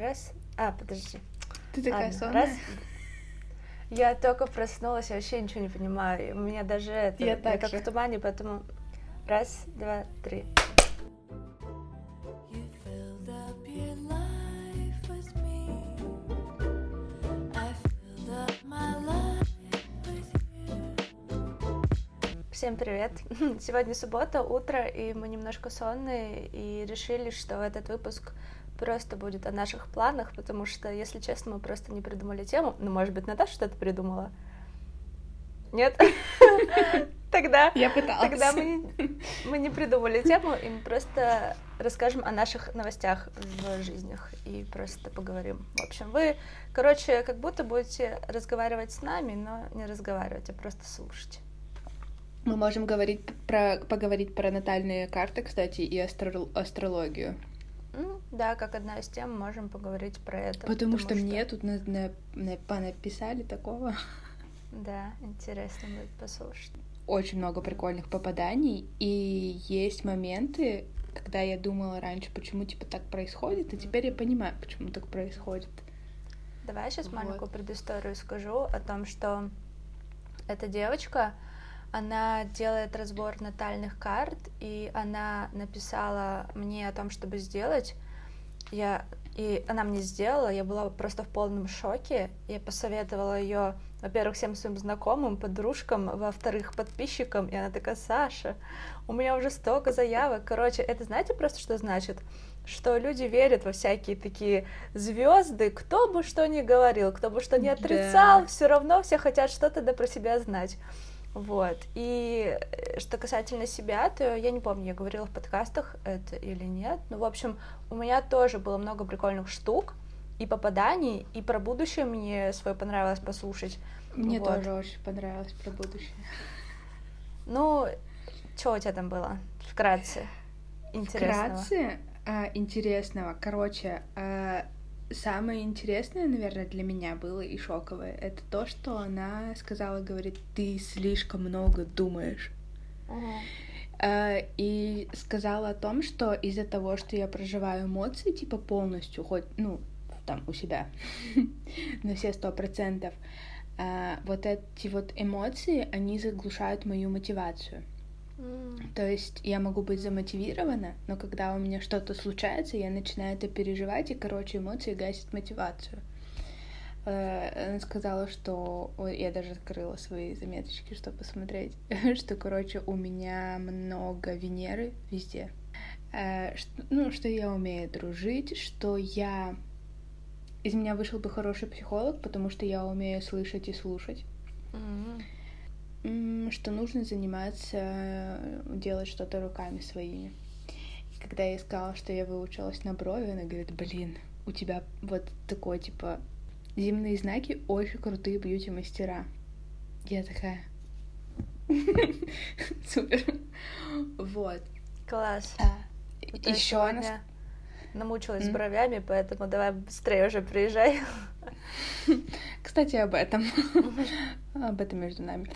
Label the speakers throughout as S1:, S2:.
S1: Раз. А, подожди.
S2: Ты такая
S1: Ладно,
S2: сонная.
S1: Раз. Я только проснулась, я вообще ничего не понимаю. У меня даже это...
S2: Я так
S1: как
S2: же.
S1: в тумане, поэтому... Раз, два, три. Всем привет! Сегодня суббота, утро, и мы немножко сонные, и решили, что этот выпуск просто будет о наших планах, потому что, если честно, мы просто не придумали тему. Ну, может быть, Наташа что-то придумала? Нет? Тогда...
S2: Я пыталась.
S1: Тогда мы, мы не придумали тему, и мы просто расскажем о наших новостях в жизнях и просто поговорим. В общем, вы, короче, как будто будете разговаривать с нами, но не разговаривать, а просто слушать.
S2: Мы можем говорить про, поговорить про натальные карты, кстати, и астро- астрологию.
S1: Ну, да, как одна из тем, можем поговорить про это.
S2: Потому, что, мне тут на, на- на- понаписали такого.
S1: Да, интересно будет послушать.
S2: Очень много прикольных попаданий, и есть моменты, когда я думала раньше, почему типа так происходит, и теперь я понимаю, почему так происходит.
S1: Давай я сейчас
S2: Вот.
S1: маленькую предысторию скажу о том, что эта девочка, она делает разбор натальных карт, и она написала мне о том, чтобы сделать. Я и она мне сделала, я была просто в полном шоке. Я посоветовала ее, во-первых, всем своим знакомым, подружкам, во-вторых, подписчикам. И она такая, Саша, у меня уже столько заявок. Короче, это знаете просто, что значит? Что люди верят во всякие такие звезды, кто бы что ни говорил, кто бы что ни
S2: Да.
S1: отрицал, все равно все хотят что-то да про себя знать. Вот. И э, что касательно себя, то я не помню, я говорила в подкастах это или нет. Ну, в общем, у меня тоже было много прикольных штук и попаданий, и про будущее мне свое понравилось послушать.
S2: Мне
S1: Вот.
S2: тоже очень понравилось про будущее.
S1: Ну, что у тебя там было? Вкратце. Интересного.
S2: Вкратце а, интересного. Короче, а, самое интересное, наверное, для меня было и шоковое, это то, что она сказала, говорит, ты слишком много думаешь.
S1: Мгм.
S2: А, И сказала о том, что из-за того, что я проживаю эмоции, типа полностью, хоть, ну, там, у себя, на все сто процентов, а, вот эти вот эмоции, они заглушают мою мотивацию. То есть я могу быть замотивирована, но когда у меня что-то случается, я начинаю это переживать, и, короче, эмоции гасят мотивацию. Э, Она сказала, что... Ой, я даже открыла свои заметочки, чтобы посмотреть, что, короче, у меня много Венеры везде. Э, Ну, что я умею дружить, что я... Из меня вышел бы хороший психолог, потому что я умею слышать и слушать.
S1: М.
S2: Что нужно заниматься, э, делать что-то руками своими. И когда я сказала, что я выучилась на брови, она говорит, блин, у тебя вот такой, типа, земные знаки очень крутые бьюти-мастера. Я такая... Супер. Вот.
S1: Класс. Ну,
S2: Еще она...
S1: намучилась бровями, поэтому давай быстрее уже приезжай.
S2: Кстати, об этом. об этом между нами.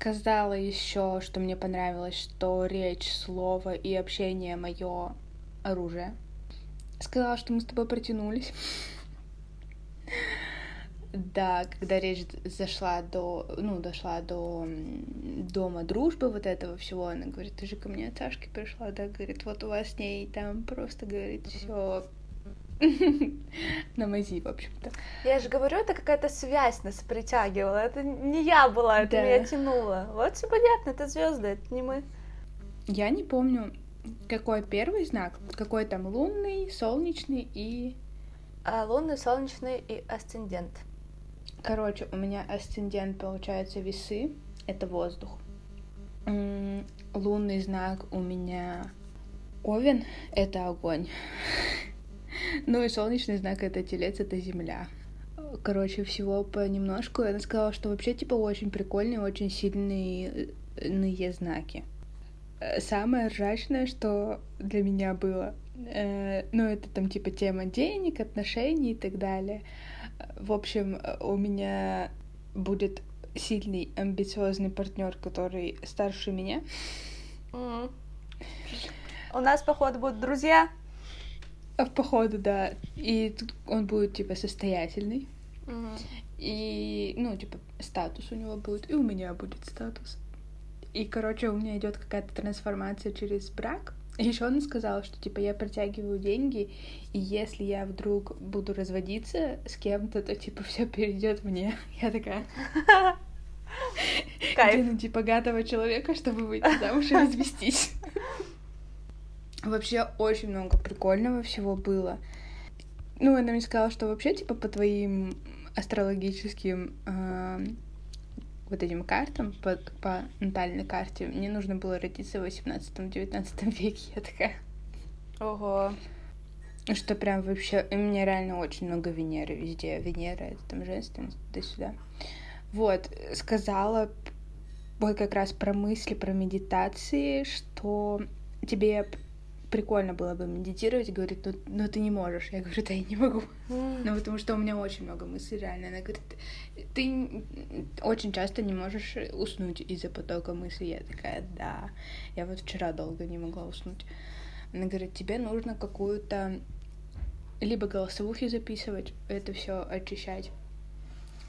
S2: Сказала еще, что мне понравилось, что речь, слово и общение мое оружие. Сказала, что мы с тобой протянулись. Да, когда речь зашла до, ну, дошла до дома дружбы вот этого всего, она говорит, ты же ко мне от Сашки пришла, да, говорит, вот у вас с ней там просто, говорит, все на мази, в общем-то.
S1: Я же говорю, это какая-то связь нас притягивала. Это не я была, это
S2: Да.
S1: меня тянуло. Вот все понятно, это звезды, это не мы.
S2: Я не помню, какой первый знак, какой там лунный, солнечный и...
S1: А лунный, солнечный и асцендент.
S2: Короче, у меня асцендент, получается, весы, это воздух. Лунный знак у меня овен, это огонь. Ну и солнечный знак это телец, это земля. Короче, всего понемножку. Она сказала, что вообще, типа, очень прикольные, очень сильные ные знаки. Самое ржачное, что для меня было, э, ну, это там, типа, тема денег, отношений и так далее. В общем, у меня будет сильный, амбициозный партнер, который старше меня.
S1: М. У нас, походу, будут друзья.
S2: А, Походу, да. И тут он будет, типа, состоятельный.
S1: Мгм.
S2: И, ну, типа, статус у него будет, и у меня будет статус. И, короче, у меня идет какая-то трансформация через брак. Еще он сказал, что, типа, я притягиваю деньги, и если я вдруг буду разводиться с кем-то, то, типа, все перейдет мне. Я такая,
S1: Кайф.
S2: где найти богатого человека, чтобы выйти замуж и развестись. Вообще очень много прикольного всего было. Ну, она мне сказала, что вообще, типа, по твоим астрологическим эм, вот этим картам, по, по натальной карте, мне нужно было родиться в 18-19 веке. Я такая,
S1: Ого.
S2: что прям вообще... У меня реально очень много Венеры везде. Венера — это там женственность, туда-сюда. Вот, сказала вот как раз про мысли, про медитации, что тебе прикольно было бы медитировать, говорит, ну, но ты не можешь. Я говорю, да я не могу.
S1: М.
S2: Ну, потому что у меня очень много мыслей, реально. Она говорит, ты очень часто не можешь уснуть из-за потока мыслей. Я такая, да. Я вот вчера долго не могла уснуть. Она говорит, тебе нужно какую-то либо голосовухи записывать, это все очищать,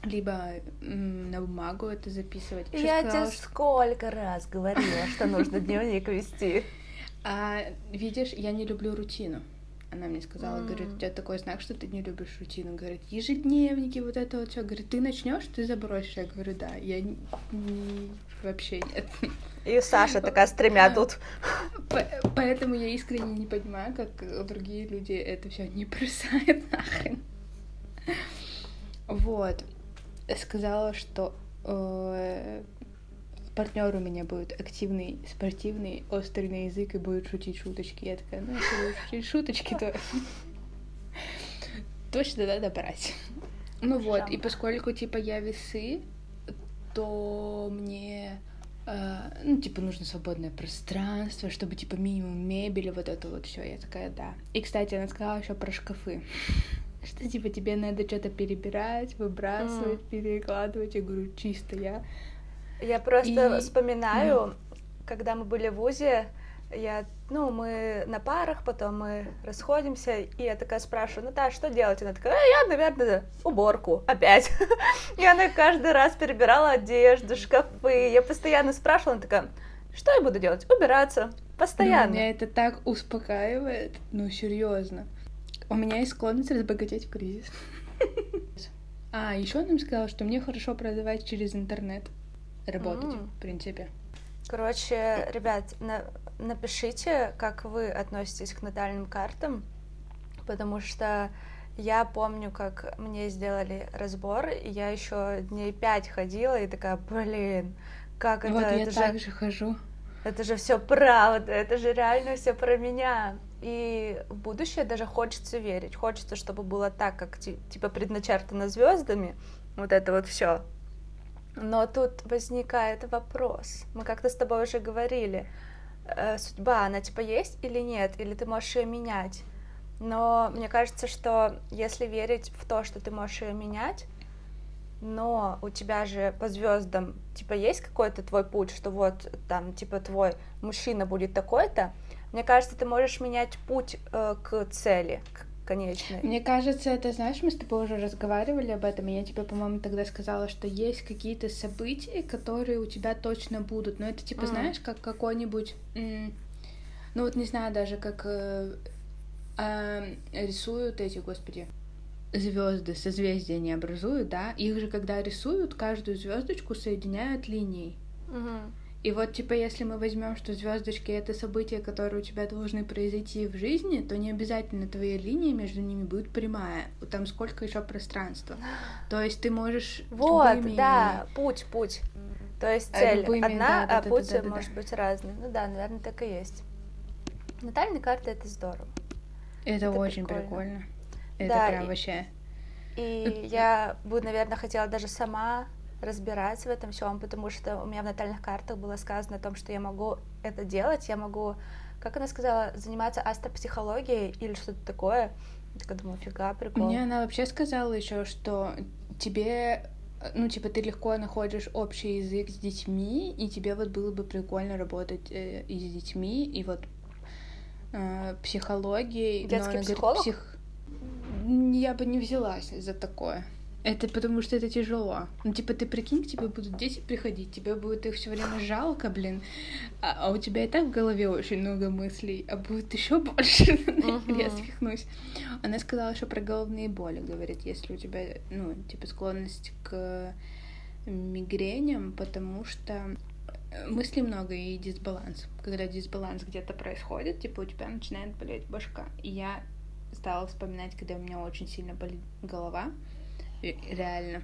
S2: либо на бумагу это записывать. Ещё
S1: Я
S2: сказала,
S1: тебе
S2: что-
S1: сколько раз говорила, что нужно дневник вести.
S2: А видишь, я не люблю рутину. Она мне сказала,
S1: М.
S2: говорит, у тебя такой знак, что ты не любишь рутину. Говорит, ежедневники, вот это вот все. Говорит, ты начнешь, ты забросишь. Я говорю, да, я не- не- вообще нет.
S1: И Саша такая с тремя тут.
S2: По- Поэтому я искренне не понимаю, как другие люди это все не бросают нахрен. Вот. Сказала, что партнер у меня будет активный, спортивный, острый на язык и будет шутить шуточки. Я такая, ну, если будешь шутить шуточки, то точно надо брать. Ну вот, и поскольку, типа, я весы, то мне, э, ну, типа, нужно свободное пространство, чтобы, типа, минимум мебели, вот это вот все. Я такая, да. И, кстати, она сказала еще про шкафы. Что, типа, тебе надо что-то перебирать, выбрасывать, перекладывать. Я говорю, чисто я.
S1: Я просто
S2: И-
S1: вспоминаю, когда мы были в ВУЗе, я, ну, мы на парах, потом мы расходимся, и я такая спрашиваю, ну да, что делать? Она такая, «А, я, наверное, уборку опять. И она каждый раз перебирала одежду, шкафы. Я постоянно спрашивала, она такая, что я буду делать? Убираться.
S2: Ну,
S1: Постоянно.
S2: меня это так успокаивает. Ну, серьезно. У меня есть склонность разбогатеть в кризис. А, еще она мне сказала, что мне хорошо продавать через интернет. Работать,
S1: М.
S2: в принципе.
S1: Короче, ребят, на- напишите, как вы относитесь к натальным картам, потому что я помню, как мне сделали разбор, и я еще дней пять ходила и такая, блин, как это,
S2: вот я
S1: это же,
S2: так же хожу.
S1: это же все правда, это же реально все про меня. И в будущее даже хочется верить, хочется, чтобы было так, как ти- типа предначертано звездами, вот это вот все. Но тут возникает вопрос. Мы как-то с тобой уже говорили. э, судьба, она типа есть или нет, или ты можешь ее менять. Но мне кажется, что если верить в то, что ты можешь ее менять, но у тебя же по звездам типа есть какой-то твой путь, что вот там типа твой мужчина будет такой-то, мне кажется, ты можешь менять путь э, к цели, к конечной.
S2: Мне кажется, это, знаешь, мы с тобой уже разговаривали об этом, и я тебе, по-моему, тогда сказала, что есть какие-то события, которые у тебя точно будут. Но это, типа,
S1: Мгм.
S2: знаешь, как какой-нибудь... Ну вот не знаю даже, как э, а, рисуют эти, господи, звезды, созвездия не образуют, да? Их же, когда рисуют, каждую звездочку соединяют линией.
S1: Мгм.
S2: И вот, типа, если мы возьмем, что звездочки это события, которые у тебя должны произойти в жизни, то не обязательно твоя линия между ними будет прямая. Там сколько еще пространства. То есть ты можешь
S1: Вот,
S2: любыми-
S1: да, путь, путь. То есть
S2: А,
S1: цель
S2: любыми,
S1: одна,
S2: да, да,
S1: а
S2: да,
S1: путь
S2: да, да, да.
S1: может быть разный. Ну да, наверное, так и есть. Натальные карты это здорово.
S2: Это,
S1: это
S2: очень
S1: прикольно.
S2: прикольно. Это
S1: Да,
S2: прям
S1: и-
S2: вообще.
S1: И я бы, наверное, хотела даже сама разбираться в этом всем, потому что у меня в натальных картах было сказано о том, что я могу это делать, я могу, как она сказала, заниматься астропсихологией или что-то такое. Я такая думаю, фига, прикол.
S2: Мне она вообще сказала еще, что тебе, ну, типа, ты легко находишь общий язык с детьми, и тебе вот было бы прикольно работать э, и с детьми, и вот э, психологией. но
S1: Детский
S2: она говорит,
S1: психолог?
S2: псих- Я бы не взялась за такое. Это потому что это тяжело. Ну, типа, ты прикинь, к тебе будут дети приходить, тебе будет их все время жалко, блин. А, а у тебя и так в голове очень много мыслей, а будет еще больше,
S1: Мгм.
S2: я свихнусь. Она сказала, что про головные боли, говорит, если у тебя, ну, типа, склонность к мигреням, потому что мыслей много и дисбаланс. Когда дисбаланс где-то происходит, типа у тебя начинает болеть башка. И я стала вспоминать, когда у меня очень сильно болит голова. Реально,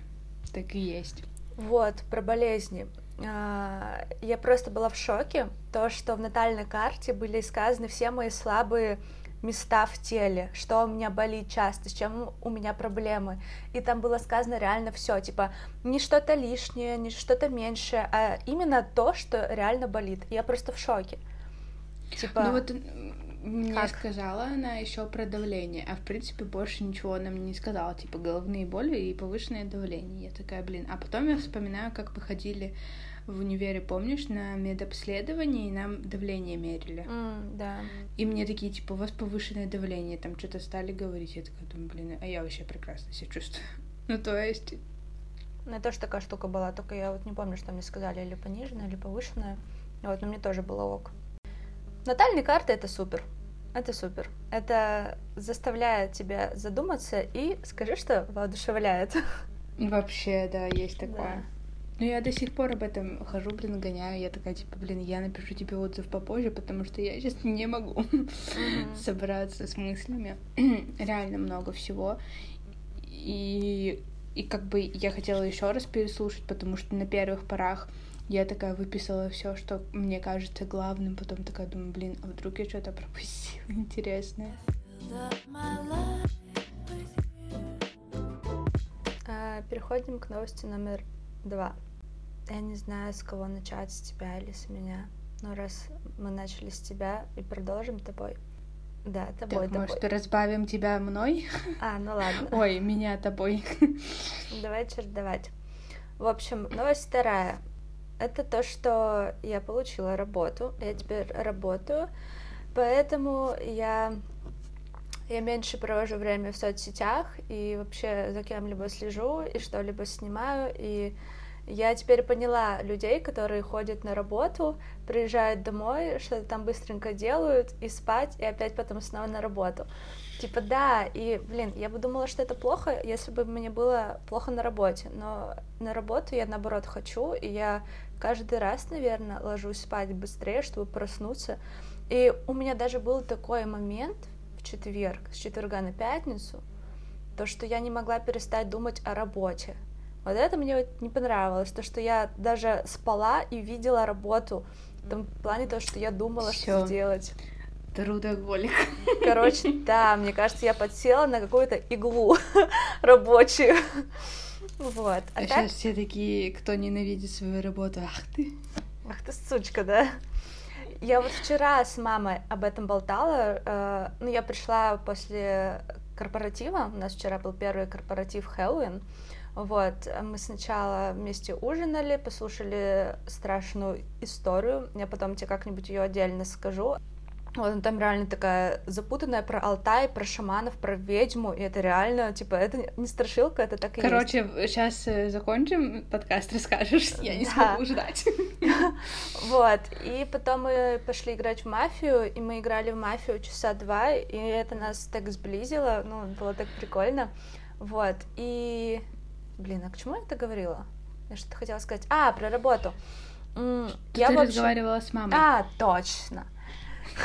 S2: так и есть.
S1: Вот, про болезни. А, Я просто была в шоке, то, что в натальной карте были сказаны все мои слабые места в теле, что у меня болит часто, с чем у меня проблемы. И там было сказано реально все, типа, не что-то лишнее, не что-то меньшее, а именно то, что реально болит. Я просто в шоке. Типа,
S2: Ну вот мне
S1: как?
S2: сказала она еще про давление, а в принципе больше ничего она мне не сказала, типа головные боли и повышенное давление. Я такая, блин. А потом я вспоминаю, как мы ходили в универе, помнишь, на медобследование, и нам давление мерили.
S1: м, да.
S2: И мне такие, типа, у вас повышенное давление, там что-то стали говорить. Я такая думаю, блин, а я вообще прекрасно себя чувствую. Ну, то есть,
S1: У меня тоже такая штука была, только я вот не помню, что мне сказали, или пониженная, или повышенная. Вот, но мне тоже было ок. Натальные карты это супер. Это супер. Это заставляет тебя задуматься и скажи, что воодушевляет.
S2: вообще, да, есть такое.
S1: Да.
S2: Но я до сих пор об этом хожу, блин, гоняю. Я такая, типа, блин, я напишу тебе отзыв попозже, потому что я сейчас не могу собраться с мыслями. Реально много всего. И, и как бы я хотела еще раз переслушать, потому что на первых порах я такая выписала все, что мне кажется главным, потом такая думаю, блин, а вдруг я что-то пропустила интересное.
S1: А, Переходим к новости номер два. Я не знаю, с кого начать, с тебя или с меня. Но раз мы начали с тебя и продолжим тобой. Да, тобой,
S2: Так,
S1: тобой.
S2: может, разбавим тебя мной?
S1: А, ну ладно.
S2: Ой, меня тобой.
S1: Давай чередовать. В общем, новость вторая. Это то, что я получила работу. Я теперь работаю. Поэтому я, я меньше провожу время в соцсетях и вообще за кем-либо слежу и что-либо снимаю. И я теперь поняла людей, которые ходят на работу, приезжают домой, что-то там быстренько делают, и спать, и опять потом снова на работу. Типа, да, и, блин, я бы думала, что это плохо, если бы мне было плохо на работе, но на работу я, наоборот, хочу, и я каждый раз, наверное, ложусь спать быстрее, чтобы проснуться. И у меня даже был такой момент в четверг, с четверга на пятницу, то, что я не могла перестать думать о работе. Вот это мне вот не понравилось, то, что я даже спала и видела работу, в том плане то, что я думала, что
S2: Всё.
S1: делать.
S2: Трудоголик.
S1: Короче, да, мне кажется, я подсела на какую-то иглу рабочую. Вот.
S2: А
S1: А так,
S2: сейчас все такие, кто ненавидит свою работу, ах ты.
S1: ах ты сучка, да? Я вот вчера с мамой об этом болтала. э, Ну, я пришла после корпоратива. У нас вчера был первый корпоратив Хэллоуин. Вот, мы сначала вместе ужинали, послушали страшную историю. Я потом тебе как-нибудь ее отдельно скажу. Вот, ну, там реально такая запутанная про Алтай, про шаманов, про ведьму, и это реально, типа, это не страшилка, это так и есть.
S2: Короче, сейчас закончим подкаст, расскажешь, я не
S1: Да.
S2: смогу ждать.
S1: Вот, и потом мы пошли играть в мафию, и мы играли в мафию часа два, и это нас так сблизило, ну, было так прикольно. Вот, и... Блин, а к чему я это говорила? Я что-то хотела сказать. А, про работу.
S2: Ты
S1: Я, в общем-
S2: разговаривала с мамой.
S1: А, точно.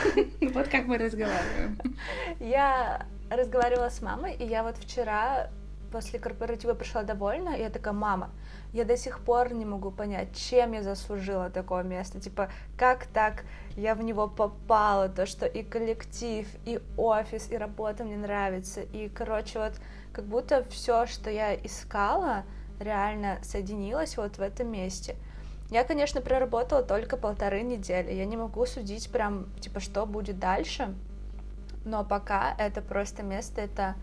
S2: Вот как мы разговариваем.
S1: Я разговаривала с мамой, и я вот вчера после корпоратива пришла довольна, и я такая, мама, я до сих пор не могу понять, чем я заслужила такое место, типа, как так я в него попала, то, что и коллектив, и офис, и работа мне нравится, и, короче, вот как будто все, что я искала, реально соединилось вот в этом месте. Я, конечно, проработала только полторы недели. Я не могу судить прям, типа, что будет дальше. Но пока это просто место, это,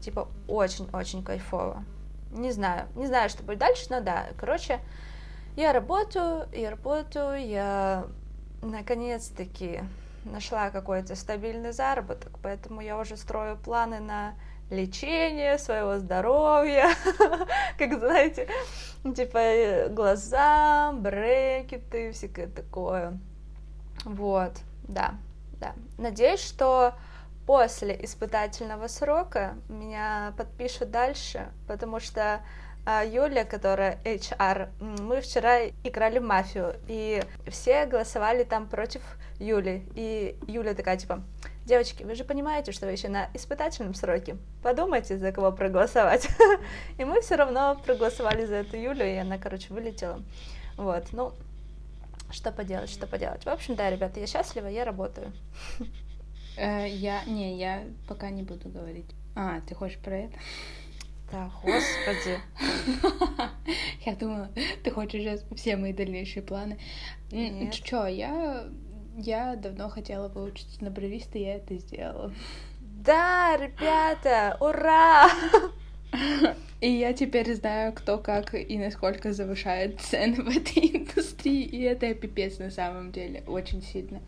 S1: типа, очень-очень кайфово. Не знаю, не знаю, что будет дальше, но да. Короче, я работаю, я работаю, я наконец-таки нашла какой-то стабильный заработок, поэтому я уже строю планы на лечение своего здоровья, как знаете, типа э, глаза, брекеты, всякое такое. Вот, да, да. Надеюсь, что после испытательного срока меня подпишут дальше, потому что а, Юля, которая HR, мы вчера играли в мафию, и все голосовали там против Юли. И Юля такая, типа, девочки, вы же понимаете, что вы еще на испытательном сроке. Подумайте, за кого проголосовать. И мы все равно проголосовали за эту Юлю, и она, короче, вылетела. Вот, ну, что поделать, что поделать. В общем, да, ребята, я счастлива, я работаю.
S2: Э, я, не, я пока не буду говорить. А, ты хочешь про это?
S1: Да, господи.
S2: Я думала, ты хочешь сейчас все мои дальнейшие планы.
S1: Нет.
S2: Чё, я, я давно хотела выучиться на бровиста, и я это сделала.
S1: Да, ребята, ура!
S2: И я теперь знаю, кто как и насколько завышает цены в этой индустрии, и это пипец на самом деле, очень сильно.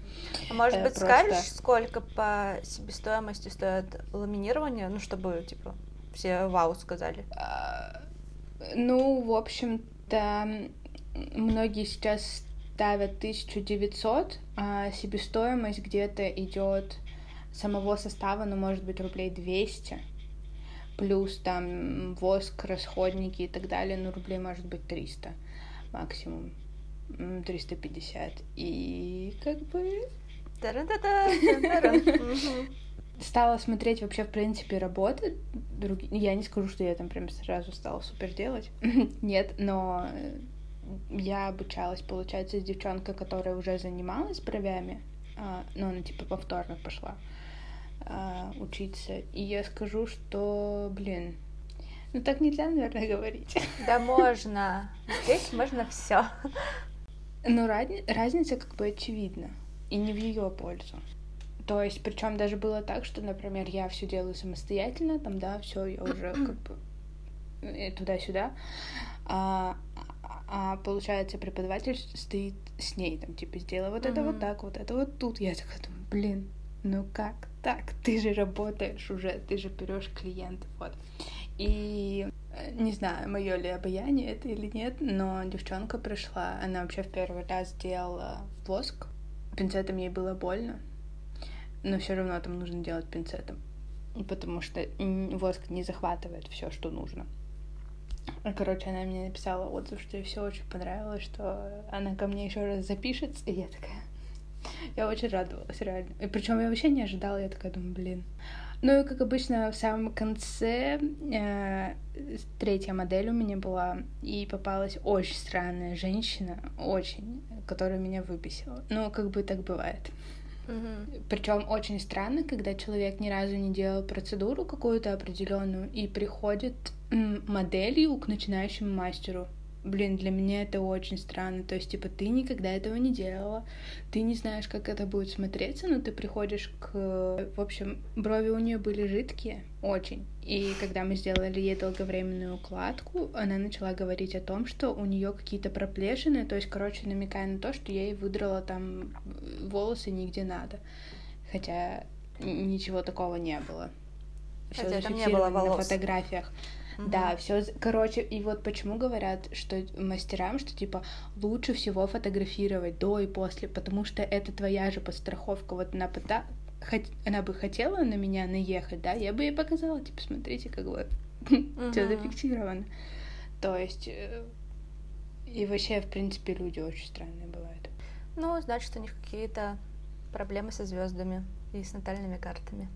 S1: А может
S2: Э,
S1: быть,
S2: просто-
S1: скажешь, сколько по себестоимости стоит ламинирование, ну, чтобы, типа, все вау сказали.
S2: А, Ну, в общем-то, многие сейчас ставят 1900, а себестоимость где-то идет самого состава, ну, может быть, рублей 200, плюс там воск, расходники и так далее, ну, рублей может быть 300 максимум, м, 350. И как бы стала смотреть вообще, в принципе, работы. Други... Я не скажу, что я там прям сразу стала супер делать. Нет, но я обучалась, получается, с девчонкой, которая уже занималась бровями. а, Ну, она типа повторно пошла а, учиться. И я скажу, что, блин, ну так нельзя, наверное, говорить.
S1: Да можно. Здесь можно все.
S2: Но разни- разница как бы очевидна. И не в ее пользу. То есть, причем даже было так, что, например, я все делаю самостоятельно, там, да, все, я уже как бы э, туда-сюда. А, а получается, преподаватель стоит с ней, там, типа, сделай вот это вот так, вот это вот тут. Я такая думаю, блин, ну как так? Ты же работаешь уже, ты же берешь клиентов, вот. И э, не знаю, мое ли обаяние это или нет, но девчонка пришла, она вообще в первый раз делала воск. Пинцетом ей было больно, но все равно там нужно делать пинцетом, потому что воск не захватывает все, что нужно. А, Короче, она мне написала отзыв, что ей все очень понравилось, что она ко мне еще раз запишется, и я такая... Я очень радовалась, реально. И причем я вообще не ожидала, я такая думаю, блин. Ну и как обычно в самом конце э, третья модель у меня была, и попалась очень странная женщина, очень, которая меня выписала. Ну, как бы так бывает.
S1: Мгм.
S2: Причем очень странно, когда человек ни разу не делал процедуру какую-то определенную и приходит моделью к начинающему мастеру. Блин, для меня это очень странно. То есть, типа, ты никогда этого не делала, ты не знаешь, как это будет смотреться, но ты приходишь к... В общем, брови у нее были жидкие, очень. И когда мы сделали ей долговременную укладку, она начала говорить о том, что у нее какие-то проплешины, то есть, короче, намекая на то, что я ей выдрала там волосы нигде надо. Хотя ничего такого не было. Всё
S1: Хотя там не было
S2: на
S1: волос.
S2: фотографиях.
S1: Мгм.
S2: Да, все, короче, и вот почему говорят, что мастерам, что типа лучше всего фотографировать до и после, потому что это твоя же подстраховка. Вот она пыта- хот- она бы хотела на меня наехать, да, я бы ей показала, типа, смотрите, как вот все
S1: Мгм.
S2: зафиксировано. То есть э, и вообще, в принципе, люди очень странные бывают.
S1: Ну, значит, у них какие-то проблемы со звездами и с натальными картами.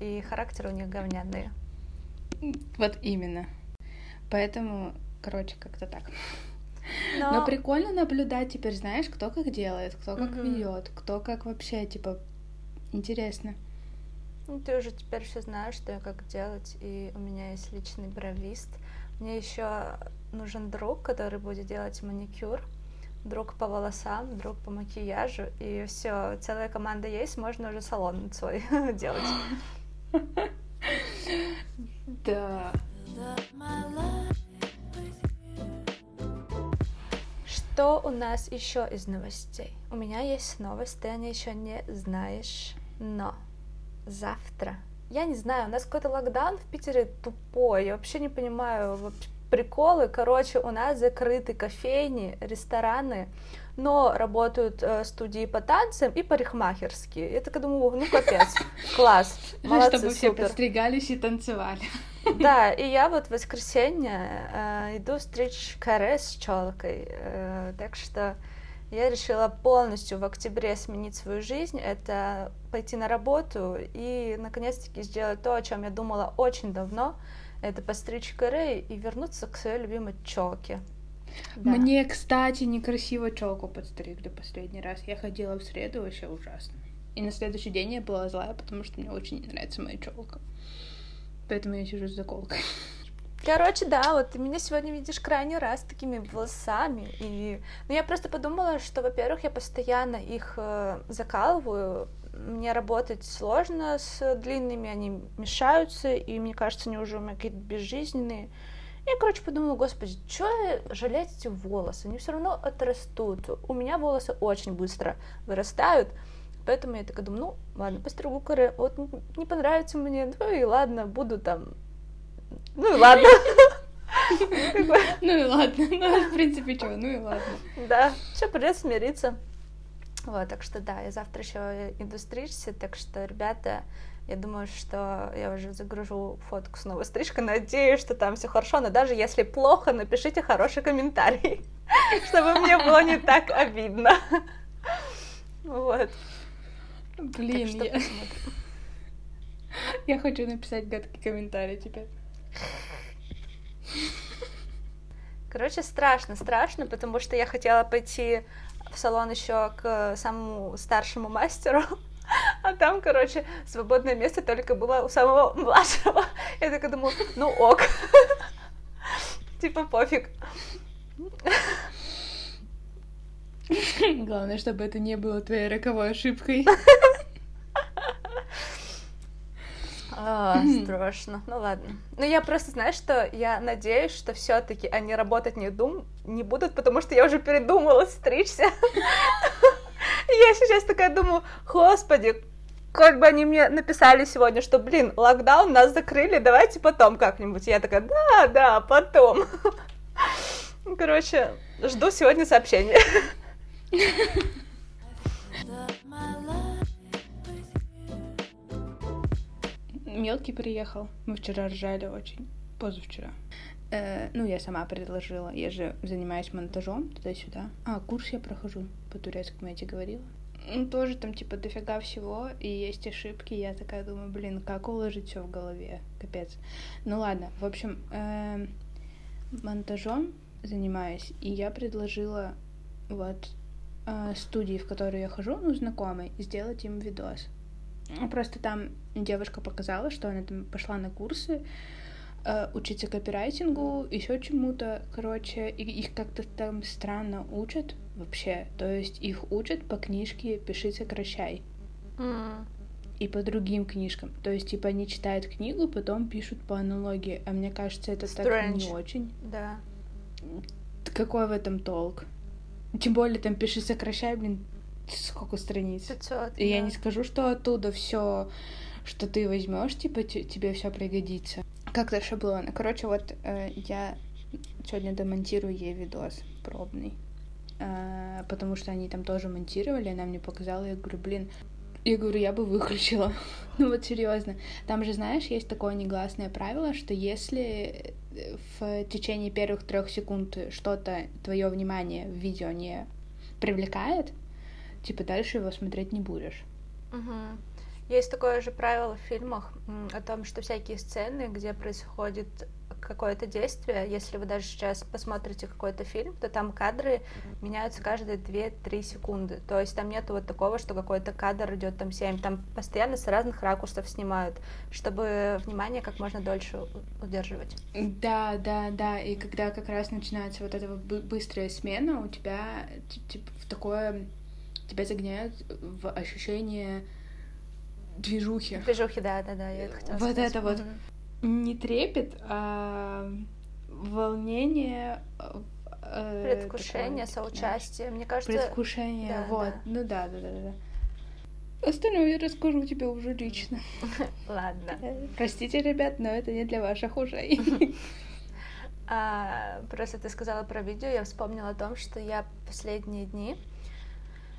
S1: И характер у них говняные.
S2: Вот именно. Поэтому, короче, как-то так.
S1: Но,
S2: Но прикольно наблюдать теперь, знаешь, кто как делает, кто как
S1: Мгм.
S2: ведет, кто как вообще, типа, интересно.
S1: ну, ты уже теперь все знаешь, что и как делать, и у меня есть личный бровист. Мне еще нужен друг, который будет делать маникюр, друг по волосам, друг по макияжу, и все, целая команда есть, можно уже салон свой делать.
S2: Да.
S1: Что у нас еще из новостей? У меня есть новость, ты о ней еще не знаешь, но завтра, я не знаю, у нас какой-то локдаун в Питере тупой, я вообще не понимаю приколы. Короче, у нас закрыты кофейни, рестораны, но работают э, студии по танцам и парикмахерские. Я так думаю, ну капец, класс, молодцы,
S2: Чтобы все
S1: супер.
S2: подстригались и танцевали.
S1: Да, и я вот в воскресенье э, иду стричь каре с челкой, э, так что я решила полностью в октябре сменить свою жизнь, это пойти на работу и наконец-таки сделать то, о чем я думала очень давно, это постричь каре и вернуться к своей любимой челке. Да.
S2: Мне, кстати, некрасиво челку подстригли последний раз. Я ходила в среду, вообще ужасно. И на следующий день я была злая, потому что мне очень не нравится моя челка. Поэтому я сижу с заколкой.
S1: Короче, да, вот ты меня сегодня видишь крайний раз такими волосами. И... Ну, я просто подумала, что, во-первых, я постоянно их э, закалываю. Мне работать сложно с длинными, они мешаются, и мне кажется, они уже у меня какие-то безжизненные. Я, короче, подумала, господи, что жалеть эти волосы? Они все равно отрастут. У меня волосы очень быстро вырастают. Поэтому я такая думаю, ну, ладно, постригу коры. Вот не понравится мне, ну и ладно, буду там ну и ладно.
S2: Ну и ладно, ну в принципе что, ну и ладно.
S1: Да, что придется смириться. Вот, так что да, я завтра еще иду стричься, так что, ребята, я думаю, что я уже загружу фотку с новой стрижкой, надеюсь, что там все хорошо, но даже если плохо, напишите хороший комментарий, чтобы мне было не так обидно. Вот.
S2: Блин, я... я хочу написать гадкий комментарий теперь.
S1: Короче, страшно, страшно, потому что я хотела пойти в салон еще к самому старшему мастеру, а там, короче, свободное место только было у самого младшего. Я такая думаю, ну ок. Типа пофиг.
S2: Главное, чтобы это не было твоей роковой ошибкой.
S1: А, страшно. Ну ладно. Ну я просто, знаешь, что я надеюсь, что все-таки они работать не дум не будут, потому что я уже передумала стричься. Я сейчас такая думаю, господи, как бы они мне написали сегодня, что, блин, локдаун, нас закрыли, давайте потом как-нибудь. Я такая, да, да, потом. Короче, жду сегодня сообщения.
S2: Мелкий приехал. Мы вчера ржали очень. Позавчера. Э, ну, я сама предложила. Я же занимаюсь монтажом туда-сюда. А, курс я прохожу по турецкому, я тебе говорила. Ну, тоже там, типа, дофига всего, и есть ошибки. Я такая думаю, блин, как уложить все в голове? Капец. Ну, ладно. В общем, эм, монтажом занимаюсь, и я предложила вот э, студии, в которую я хожу, ну, знакомой, сделать им видос. Просто там девушка показала, что она там пошла на курсы, учиться копирайтингу, еще чему-то, короче, и их как-то там странно учат вообще. То есть их учат по книжке «Пиши, сокращай»
S1: М,
S2: и по другим книжкам. То есть, типа, они читают книгу, потом пишут по аналогии. А мне кажется, это так не
S1: Strange.
S2: очень.
S1: Да.
S2: Какой в этом толк? Тем более, там «Пиши, сокращай», блин, сколько страниц.
S1: 500.
S2: И я
S1: да.
S2: не скажу, что оттуда все, что ты возьмешь, типа те- тебе все пригодится. Как-то шаблоны. Короче, вот э, я сегодня домонтирую ей видос пробный. Э, потому что они там тоже монтировали, она мне показала, я говорю, блин, я говорю, я бы выключила. ну вот серьезно. Там же, знаешь, есть такое негласное правило, что если э, в течение первых трех секунд что-то твое внимание в видео не привлекает, типа дальше его смотреть не будешь.
S1: Мгм. Есть такое же правило в фильмах о том, что всякие сцены, где происходит какое-то действие, если вы даже сейчас посмотрите какой-то фильм, то там кадры меняются каждые 2-3 секунды. То есть там нету вот такого, что какой-то кадр идет там 7. Там постоянно с разных ракурсов снимают, чтобы внимание как можно дольше удерживать.
S2: Да, да, да. И когда как раз начинается вот эта быстрая смена, у тебя ти- типа в такое тебя загоняют в ощущение движухи.
S1: Движухи, да, да, да, я это хотела
S2: Вот
S1: сказать.
S2: это вот. Не трепет, а волнение, э, э,
S1: Предвкушение,
S2: такое,
S1: соучастие. Мне кажется,
S2: Предвкушение,
S1: да,
S2: вот.
S1: да.
S2: Ну да, да, да, да. Остальное я расскажу тебе уже лично.
S1: ладно.
S2: Простите, ребят, но это не для ваших ушей.
S1: А, просто ты сказала про видео, я вспомнила о том, что я последние дни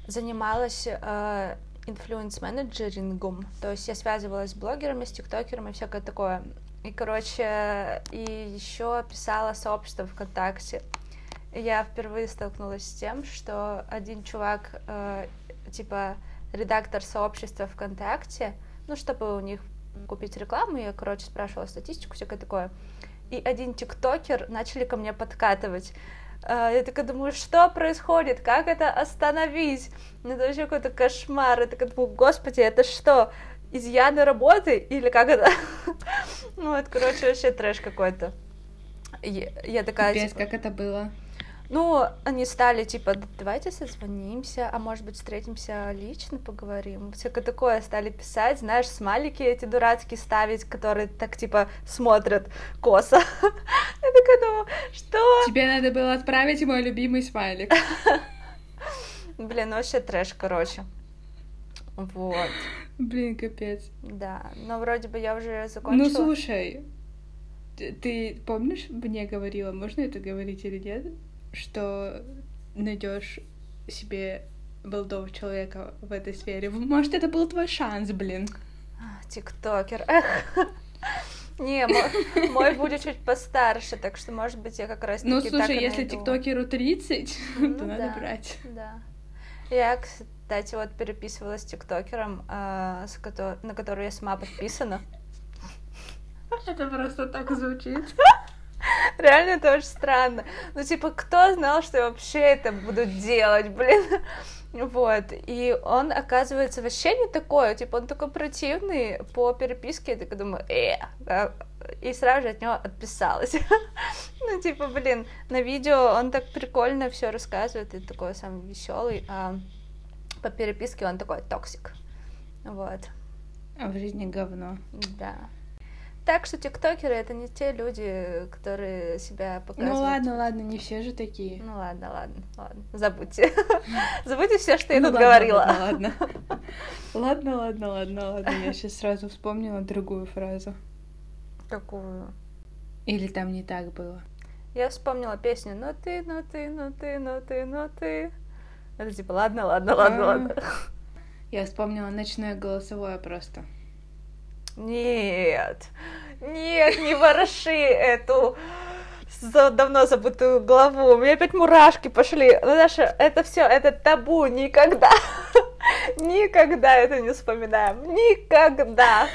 S1: занималась э, инфлюенс-менеджерингом, то есть я связывалась с блогерами, с тиктокерами, всякое такое. И, короче, и еще писала сообщество ВКонтакте. Я впервые столкнулась с тем, что один чувак, э, типа редактор сообщества ВКонтакте, ну, чтобы у них купить рекламу, я, короче, спрашивала статистику, всякое такое. И один тиктокер начали ко мне подкатывать. А, Я такая думаю, что происходит, как это остановить? Ну, это вообще какой-то кошмар. Я такая думаю, господи, это что, изъяны работы или как это? Ну, это, короче, вообще трэш какой-то. Я я такая,
S2: Капец,
S1: типа,
S2: как это было?
S1: Ну, они стали типа, «Да давайте созвонимся, а может быть встретимся лично, поговорим. Всякое такое стали писать, знаешь, смайлики эти дурацкие ставить, которые так типа смотрят косо. Я такая думаю, что?
S2: Тебе надо было отправить мой любимый смайлик.
S1: Блин, ну вообще трэш, короче. Вот,
S2: Блин, капец.
S1: да. Но вроде бы я уже
S2: Ну,
S1: закончила.
S2: слушай, ты, ты помнишь, мне говорила, можно это говорить или нет, что найдешь себе молодого человека в этой сфере. Может, это был твой шанс, блин.
S1: А, Тиктокер. Эх. Не, мой, мой будет чуть постарше, так что, может быть, я как раз
S2: Ну,
S1: таки
S2: слушай,
S1: так и
S2: если
S1: найду.
S2: тиктокеру 30,
S1: Ну
S2: то надо
S1: да.
S2: брать.
S1: Да. Я, кстати, вот переписывалась с тиктокером, а, с кото- на который я сама подписана.
S2: Это просто так звучит.
S1: Реально это очень странно. Ну, типа, кто знал, что я вообще это буду делать, блин? Вот, и он, оказывается, вообще не такой, типа, он такой противный по переписке, я такая думаю, э, а, и сразу же от него отписалась. Ну, типа, блин, на видео он так прикольно все рассказывает, и такой самый веселый, а по переписке он такой токсик. Вот,
S2: А в жизни говно.
S1: да. Так что тиктокеры это не те люди, которые себя показывают.
S2: Ну ладно, ладно, не все же такие.
S1: Ну ладно, ладно, ладно. Забудьте. Забудьте все, что я
S2: Ну
S1: тут говорила.
S2: Ладно, ладно. Ладно, ладно, ладно, ладно. Я сейчас сразу вспомнила другую фразу.
S1: Какую?
S2: Или там не так было.
S1: Я вспомнила песню «Ну ты, ну ты, ну ты, ну ты, ну ты». Это типа ладно, ладно, ладно,
S2: А.
S1: ладно.
S2: Я вспомнила ночное голосовое просто.
S1: Нет, нет, не вороши эту за- давно забытую главу. У меня опять мурашки пошли. Наташа, это все, это табу. Никогда, никогда это не вспоминаем. Никогда.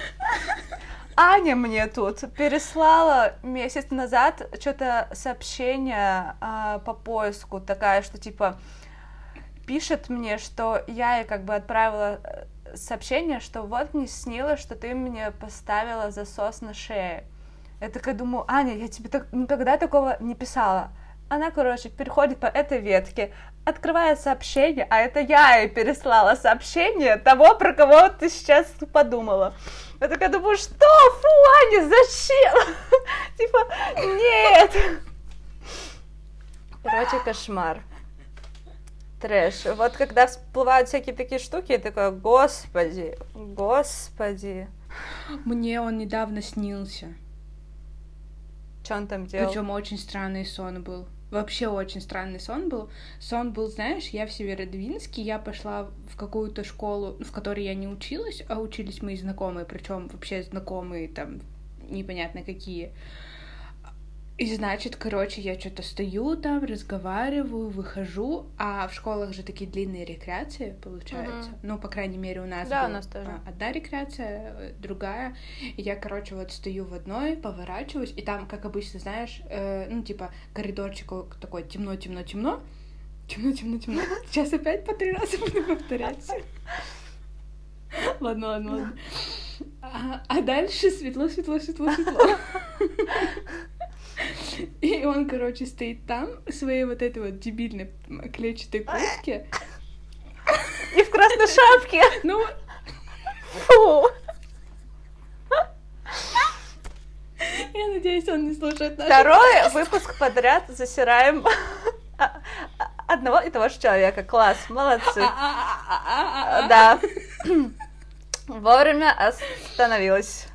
S1: Аня мне тут переслала месяц назад что-то сообщение а, по поиску, такая, что типа пишет мне, что я ей как бы отправила э, сообщение, что вот мне снилось, что ты мне поставила засос на шее. Я такая думаю, Аня, я тебе так, никогда такого не писала. Она, короче, переходит по этой ветке, открывает сообщение, а это я ей переслала сообщение того, про кого ты сейчас подумала. Я такая думаю, что? Фу, Аня, зачем? Типа, нет. Короче, кошмар. Трэш. Вот когда всплывают всякие такие штуки, я такая, господи, господи.
S2: Мне он недавно снился.
S1: Что он там делал?
S2: Причем очень странный сон был. Вообще очень странный сон был. Сон был, знаешь, я в Северодвинске, я пошла в какую-то школу, в которой я не училась, а учились мои знакомые, причем вообще знакомые там непонятно какие. И значит, короче, я что-то стою там, разговариваю, выхожу, а в школах же такие длинные рекреации, получается.
S1: Мгм.
S2: Ну, по крайней мере, у нас
S1: Да, у
S2: была,
S1: нас тоже.
S2: а, одна рекреация, э, другая. И я, короче, вот стою в одной, поворачиваюсь, и там, как обычно, знаешь, э, ну, типа, коридорчик такой темно-темно-темно. Темно-темно-темно. Сейчас опять по три раза буду повторять. Ладно, ладно, ладно. А, а дальше светло, светло, светло, светло. И он, короче, стоит там, в своей вот этой вот дебильной клетчатой куртке.
S1: И в красной шапке.
S2: Ну,
S1: Фу.
S2: я надеюсь, он не слушает наш
S1: Второй выпуск подряд засираем одного и того же человека. Класс, молодцы. Да. Вовремя остановилась.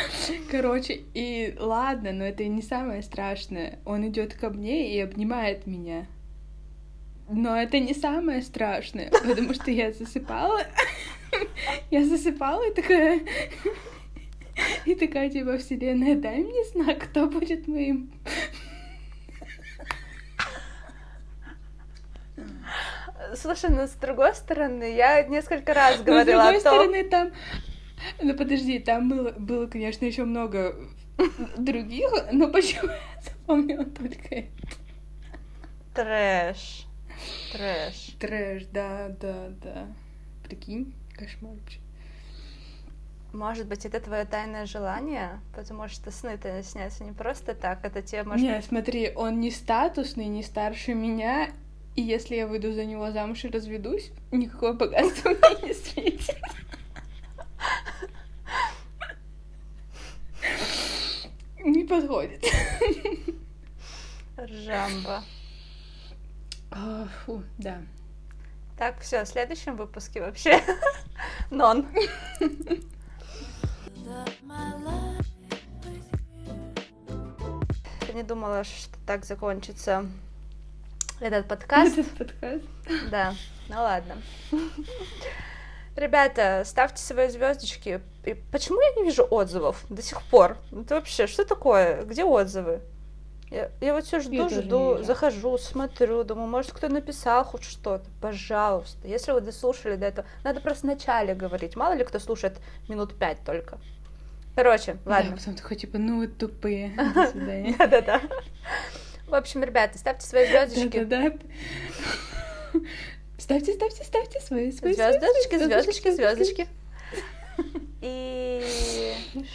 S2: Короче, и ладно, но это не самое страшное. Он идет ко мне и обнимает меня. Но это не самое страшное, потому что я засыпала. Я засыпала и такая... И такая, типа, вселенная, дай мне знак, кто будет моим...
S1: Слушай, ну с другой стороны, я несколько раз
S2: с
S1: говорила
S2: другой
S1: о том...
S2: стороны, там... Ну, подожди, там было, было, конечно, еще много других, но почему я запомнила только это?
S1: Трэш. Трэш.
S2: Трэш, да, да, да. Прикинь, кошмар вообще.
S1: Может быть, это твое тайное желание? Потому что сны-то снятся не просто так, это тебе может
S2: Не, смотри, он не статусный, не старше меня, и если я выйду за него замуж и разведусь, никакое богатство мне не светит. Не подходит.
S1: Жамба.
S2: А, Фу, да.
S1: Так, все, в следующем выпуске вообще нон. Не думала, что так закончится этот подкаст.
S2: Этот подкаст.
S1: Да, ну ладно. Ребята, ставьте свои звездочки. И почему я не вижу отзывов до сих пор? Это вообще, что такое? Где отзывы? Я, я вот все жду,
S2: Я
S1: жду, захожу, смотрю, думаю, может, кто написал хоть что-то. Пожалуйста. Если вы дослушали до этого, надо просто вначале говорить. Мало ли кто слушает минут пять только. Короче,
S2: Да,
S1: ладно.
S2: потом такой, типа, ну вы тупые.
S1: Да-да-да. В общем, ребята, ставьте свои звездочки.
S2: Да-да-да. Ставьте, ставьте, ставьте свои, свои
S1: Звездочки, звездочки, звездочки. И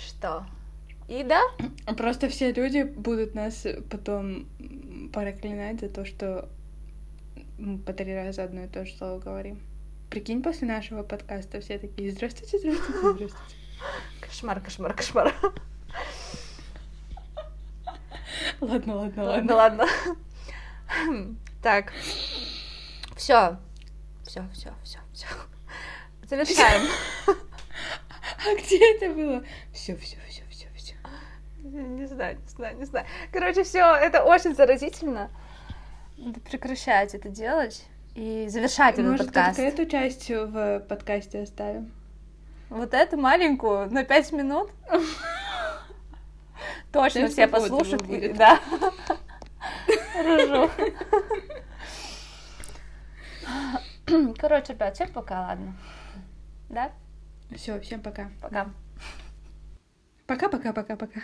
S1: что? И да,
S2: Просто все люди будут нас потом проклинать за то, что мы по три раза одно и то же слово говорим. Прикинь, после нашего подкаста все такие «Здравствуйте, здравствуйте, здравствуйте».
S1: кошмар, кошмар, кошмар.
S2: Ладно, ладно,
S1: Ладно,
S2: ладно.
S1: ладно. Так, все, все, все, все, все. Завершаем.
S2: А где это было? Все, все, все, все, все.
S1: Не знаю, не знаю, не знаю. Короче, все, это очень заразительно. Надо прекращать это делать и завершать этот
S2: Может,
S1: подкаст.
S2: только эту часть в подкасте оставим?
S1: Вот эту маленькую на пять минут. Точно все послушают. Да. Ржу. Короче, ребят, всем пока, ладно. Да?
S2: Все, всем пока.
S1: Пока.
S2: Пока-пока-пока-пока.